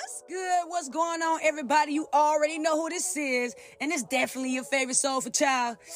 What's good? What's going on, everybody? You already know who this is, and it's definitely your favorite soulful child.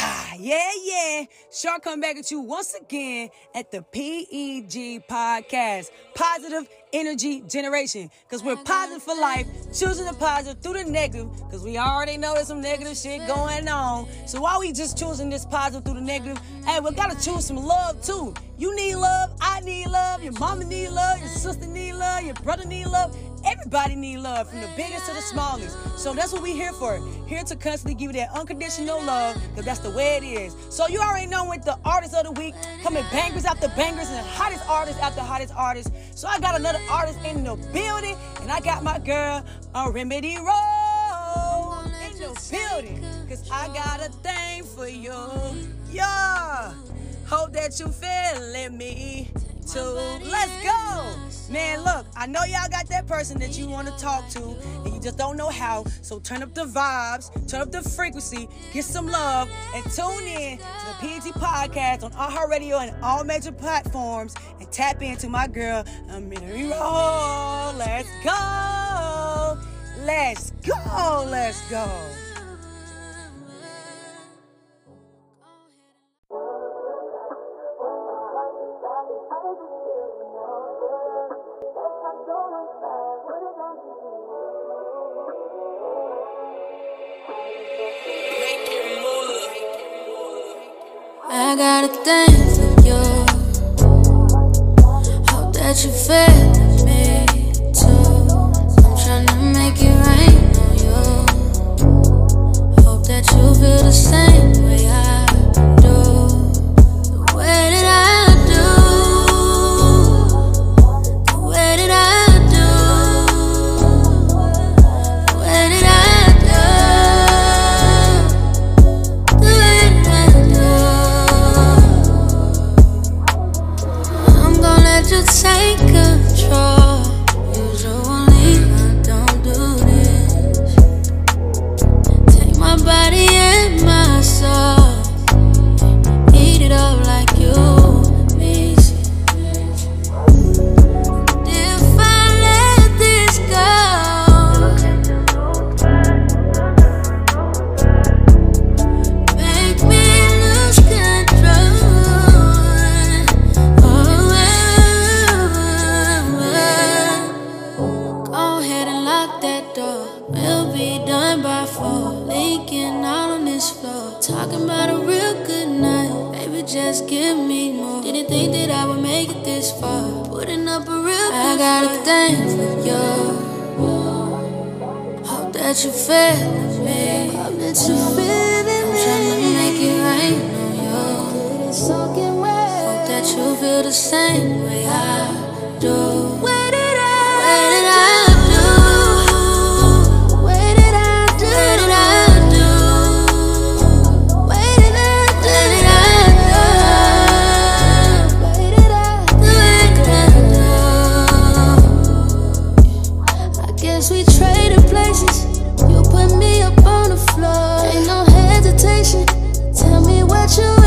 Ah, yeah, yeah. Shark come back at you once again at the PEG podcast, Positive Energy Generation. Because we're positive for life, choosing the positive through the negative, because we already know there's some negative shit going on. So why we just choosing this positive through the negative? Hey, we gotta choose some love too. You need love, I need love, your mama need love, your sister need love, your brother need love. Everybody need love, from the biggest to the smallest. So that's what we here for. Here to constantly give you that unconditional love, because that's the way it is. So you already know with the artist of the week, coming bangers after bangers and hottest artists after hottest artists. So I got another artist in the building, and I got my girl, a Remedy Roll, in the building. Cause I got a thing for you. Yeah. Hope that you feeling me too. Let's go. Man, look, I know y'all got that person that you want to talk to and you just don't know how. So turn up the vibes, turn up the frequency, get some love, and tune in to the PNT podcast on iHeartRadio and all major platforms and tap into my girl, Amiri Roll. Let's go. Let's go. Let's go. I got a thing for you. Hope that you feel me Talking about a real good night. Baby, just give me more. Didn't think that I would make it this far. Putting up a real I got a thing for you. Hope that you feel me. Hope that you feel me. I'm tryna make it rain on you. Hope that you feel the same way I guess places. You put me up on the floor. Ain't no hesitation. Tell me what you